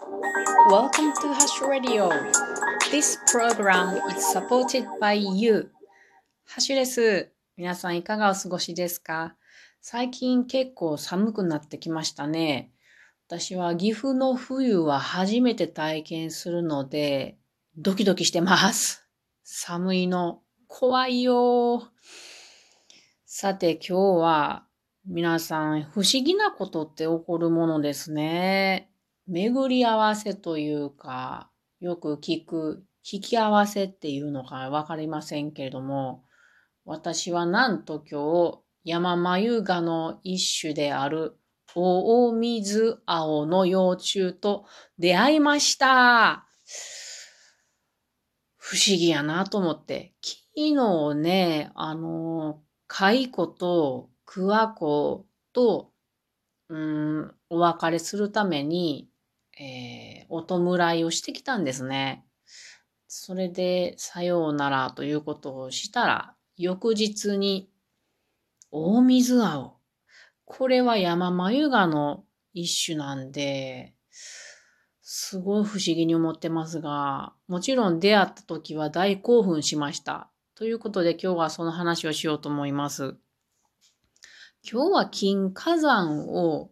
Welcome to Hash Radio. This program is supported by you. ハッシュです。皆さんいかがお過ごしですか？最近結構寒くなってきましたね。私は岐阜の冬は初めて体験するので、ドキドキしてます。寒いの怖いよ。さて今日は皆さん不思議なことって起こるものですね。巡り合わせというか、よく聞く引き合わせっていうのかわかりませんけれども、私はなんと今日山眉ガの一種である大水青の幼虫と出会いました。不思議やなと思って。昨日ね、あの、蚕と桑子と、うん、お別れするために、えー、お弔いをしてきたんですね。それで、さようならということをしたら、翌日に、大水青。これは山眉ガの一種なんで、すごい不思議に思ってますが、もちろん出会った時は大興奮しました。ということで今日はその話をしようと思います。今日は金火山を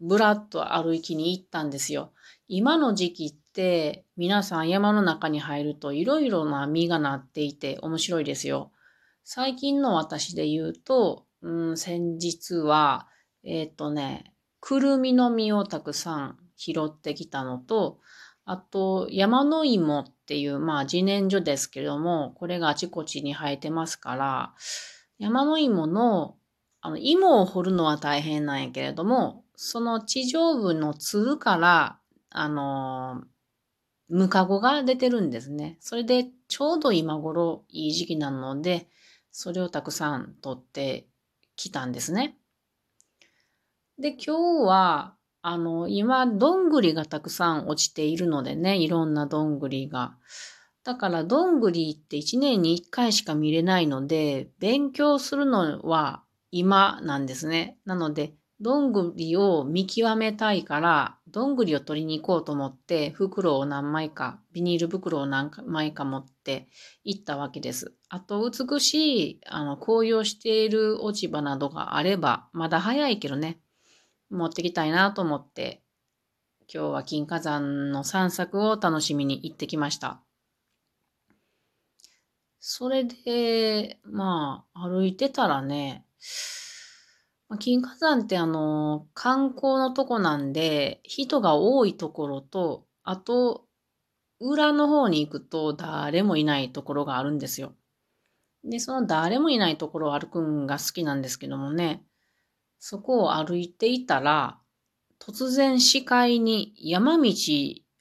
ぶらっと歩きに行ったんですよ。今の時期って皆さん山の中に入るといろいろな実がなっていて面白いですよ。最近の私で言うと、うん、先日はえっ、ー、とね、くるみの実をたくさん拾ってきたのと、あと、山の芋っていう、まあ、自然薯ですけれども、これがあちこちに生えてますから、山の芋の、あの、芋を掘るのは大変なんやけれども、その地上部の粒から、あのムカゴが出てるんですね。それで、ちょうど今頃いい時期なので、それをたくさん取ってきたんですね。で、今日は、あの、今、どんぐりがたくさん落ちているのでね、いろんなどんぐりが。だから、どんぐりって1年に1回しか見れないので、勉強するのは今なんですね。なので、どんぐりを見極めたいから、どんぐりを取りに行こうと思って、袋を何枚か、ビニール袋を何枚か持って行ったわけです。あと、美しい、あの、紅葉している落ち葉などがあれば、まだ早いけどね、持ってきたいなと思って、今日は金華山の散策を楽しみに行ってきました。それで、まあ、歩いてたらね、金華山ってあの、観光のとこなんで、人が多いところと、あと、裏の方に行くと誰もいないところがあるんですよ。で、その誰もいないところを歩くんが好きなんですけどもね、そこを歩いていたら、突然視界に、山道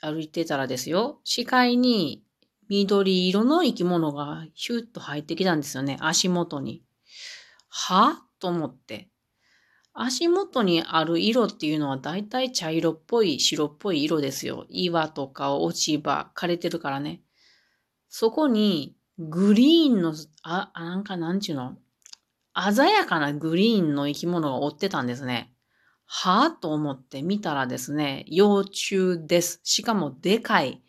歩いてたらですよ、視界に緑色の生き物がヒュッと入ってきたんですよね、足元に。は？と思って。足元にある色っていうのは大体茶色っぽい、白っぽい色ですよ。岩とか落ち葉、枯れてるからね。そこにグリーンの、あ、なんかなんちゅうの？鮮やかなグリーンの生き物が追ってたんですね。はぁと思って見たらですね、幼虫です。しかもでかい。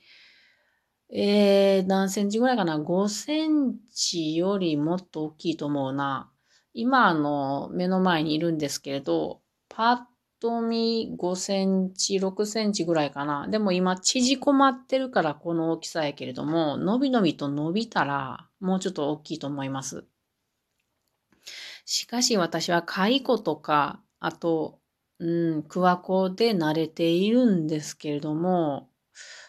えー、何センチぐらいかな ?5 センチよりもっと大きいと思うな。今、あの、目の前にいるんですけれど、パッと見5センチ、6センチぐらいかな。でも今、縮こまってるからこの大きさやけれども、伸び伸びと伸びたら、もうちょっと大きいと思います。しかし私は蚕とか、あと、うん、桑子で慣れているんですけれども、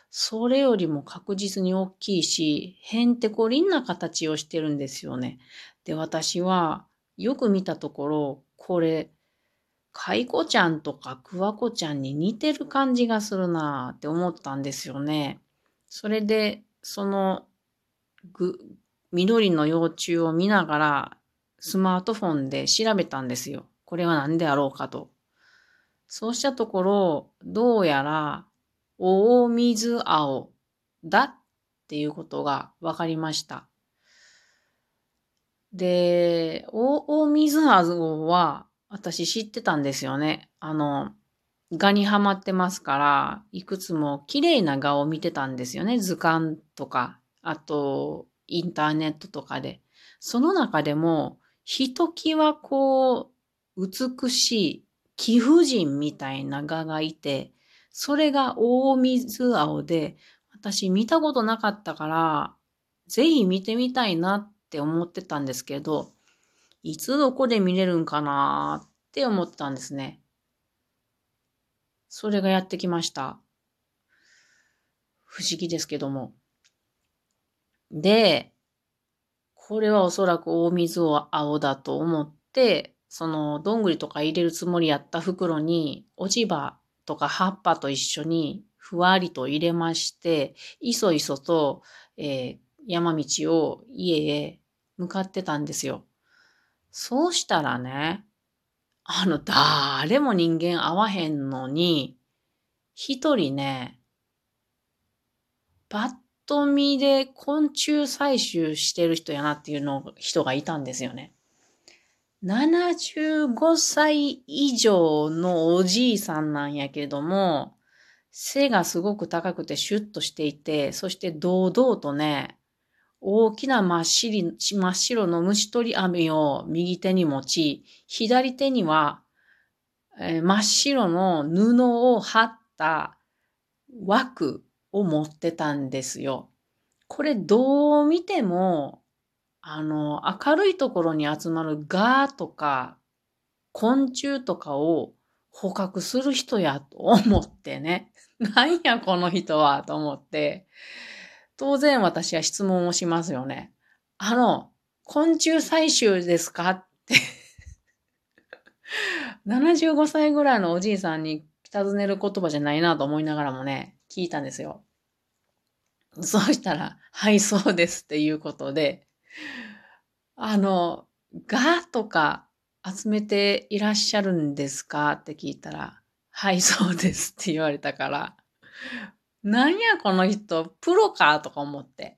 それよりも確実に大きいし、へんてこりんな形をしてるんですよね。で、私はよく見たところ、これ、蚕ちゃんとか桑子ちゃんに似てる感じがするなって思ったんですよね。それで、その、ぐ、緑の幼虫を見ながら、スマートフォンで調べたんですよ。これは何であろうかと。そうしたところ、どうやら、大水青だっていうことが分かりました。で、大水青は私知ってたんですよね。あの、画にはまってますから、いくつも綺麗な画を見てたんですよね。図鑑とか、あと、インターネットとかで。その中でも、ひときわこう、美しい貴婦人みたいな画がいて、それが大水青で、私見たことなかったから、ぜひ見てみたいなっって思ってたんですけど、いつどこで見れるんかなって思ってたんですね。それがやってきました。不思議ですけども。で、これはおそらく大水を青だと思って、そのどんぐりとか入れるつもりやった袋に落ち葉とか葉っぱと一緒にふわりと入れまして、いそいそと、えー山道を家へ向かってたんですよ。そうしたらね、あの、誰も人間会わへんのに、一人ね、パッと見で昆虫採集してる人やなっていうの、人がいたんですよね。75歳以上のおじいさんなんやけれども、背がすごく高くてシュッとしていて、そして堂々とね、大きな真っ白真っ白の虫取り網を右手に持ち、左手には、えー真っ白の布を貼った枠を持ってたんですよ。これどう見ても、あの、明るいところに集まるガーとか昆虫とかを捕獲する人やと思ってね。なんやこの人はと思って。当然私は質問をしますよね。あの、昆虫採集ですかって。75歳ぐらいのおじいさんに尋ねる言葉じゃないなと思いながらもね、聞いたんですよ。そうしたら、はい、そうですっていうことで、あの、ガとか集めていらっしゃるんですかって聞いたら、はい、そうですって言われたから、なんやこの人、プロかとか思って。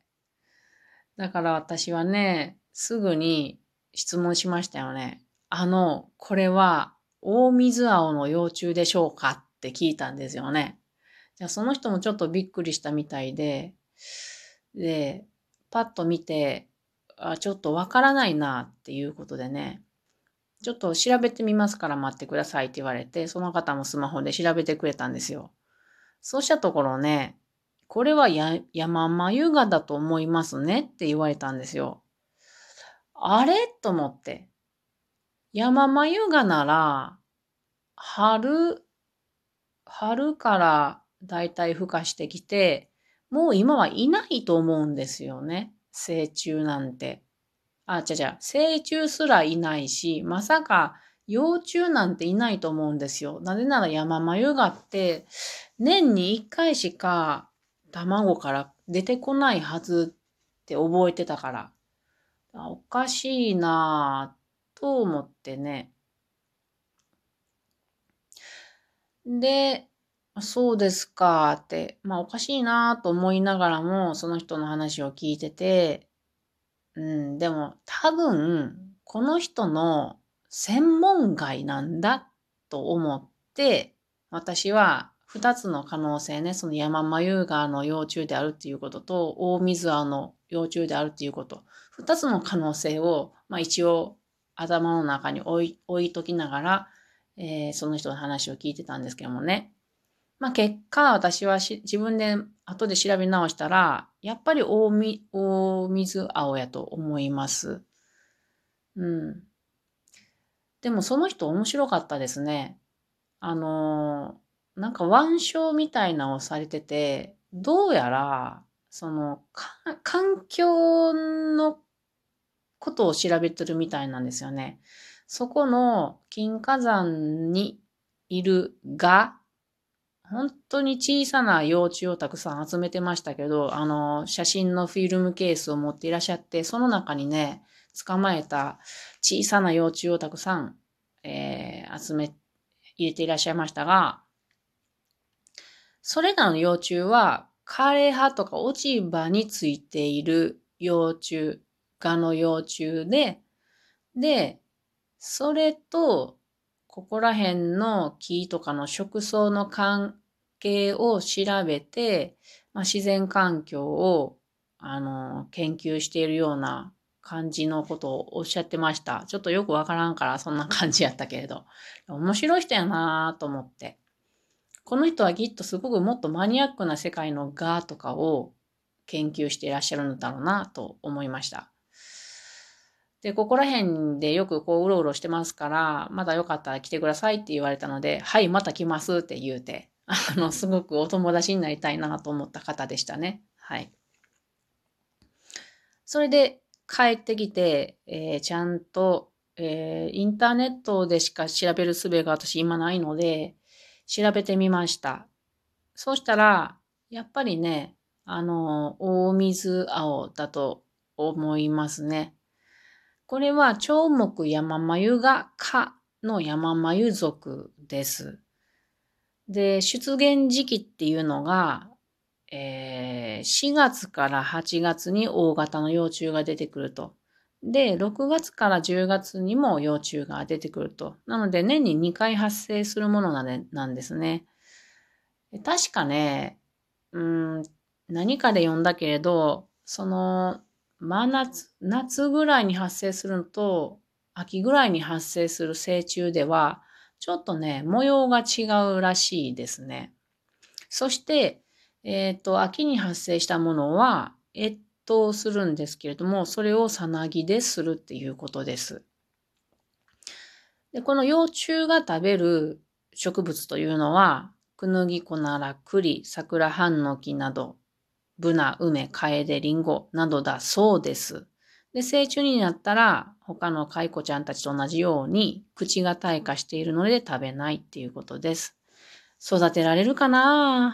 だから私はね、すぐに質問しましたよね。あの、これは大水青の幼虫でしょうかって聞いたんですよね。じゃあその人もちょっとびっくりしたみたいで、で、パッと見て、あちょっとわからないなっていうことでね、ちょっと調べてみますから待ってくださいって言われて、その方もスマホで調べてくれたんですよ。そうしたところね、これはや山眉画だと思いますねって言われたんですよ。あれ？と思って。山眉画なら、春、春からだいたい孵化してきて、もう今はいないと思うんですよね。成虫なんて。あ、ちゃちゃ、成虫すらいないし、まさか幼虫なんていないと思うんですよ。なぜなら山眉画って、年に一回しか卵から出てこないはずって覚えてたから。おかしいなぁと思ってね。で、そうですかって、まあおかしいなぁと思いながらも、その人の話を聞いてて、うん、でも多分、この人の専門外なんだと思って、私は二つの可能性ね、その山眉川の幼虫であるっていうことと、大水川の幼虫であるっていうこと、二つの可能性を、まあ一応頭の中に置い置いときながら、えーその人の話を聞いてたんですけどもね。まあ結果、私はし自分で後で調べ直したら、やっぱり大み大水青やと思います。うん。でもその人面白かったですね。あのなんか腕章みたいなのをされてて、どうやら、その、環境のことを調べてるみたいなんですよね。そこの金火山にいるが、本当に小さな幼虫をたくさん集めてましたけど、あの、写真のフィルムケースを持っていらっしゃって、その中にね、捕まえた小さな幼虫をたくさん、えー集め、入れていらっしゃいましたが、それらの幼虫は、枯れ葉とか落ち葉についている幼虫、蛾の幼虫で、で、それと、ここら辺の木とかの植草の関係を調べて、まあ、自然環境を、あの、研究しているような感じのことをおっしゃってました。ちょっとよくわからんからそんな感じやったけれど。面白い人やなぁと思って。この人はきっとすごくもっとマニアックな世界の画とかを研究していらっしゃるんだろうなと思いました。で、ここら辺でよくこううろうろしてますから、まだよかったら来てくださいって言われたので、はい、また来ますって言うて、あの、すごくお友達になりたいなと思った方でしたね。はい。それで帰ってきて、えー、ちゃんと、えー、インターネットでしか調べる術が私今ないので、調べてみました。そうしたら、やっぱりね、あの、大水青だと思いますね。これは長目山眉がかの山眉族です。で、出現時期っていうのが、えー、4月から8月に大型の幼虫が出てくると。で、6月から10月にも幼虫が出てくると。なので、年に2回発生するものなんですね。確かね、うん、何かで読んだけれど、その、真夏、夏ぐらいに発生するのと、秋ぐらいに発生する成虫では、ちょっとね、模様が違うらしいですね。そして、えっ、ー、と、秋に発生したものは、越冬するんですけれども、それをさなぎでするっていうことです。で、この幼虫が食べる植物というのは、クヌギコなら栗、桜ハンノキなど、ブナ、梅、カエデ、リンゴなどだそうです。で、成虫になったら、他の蚕ちゃんたちと同じように、口が退化しているので食べないっていうことです。育てられるかな？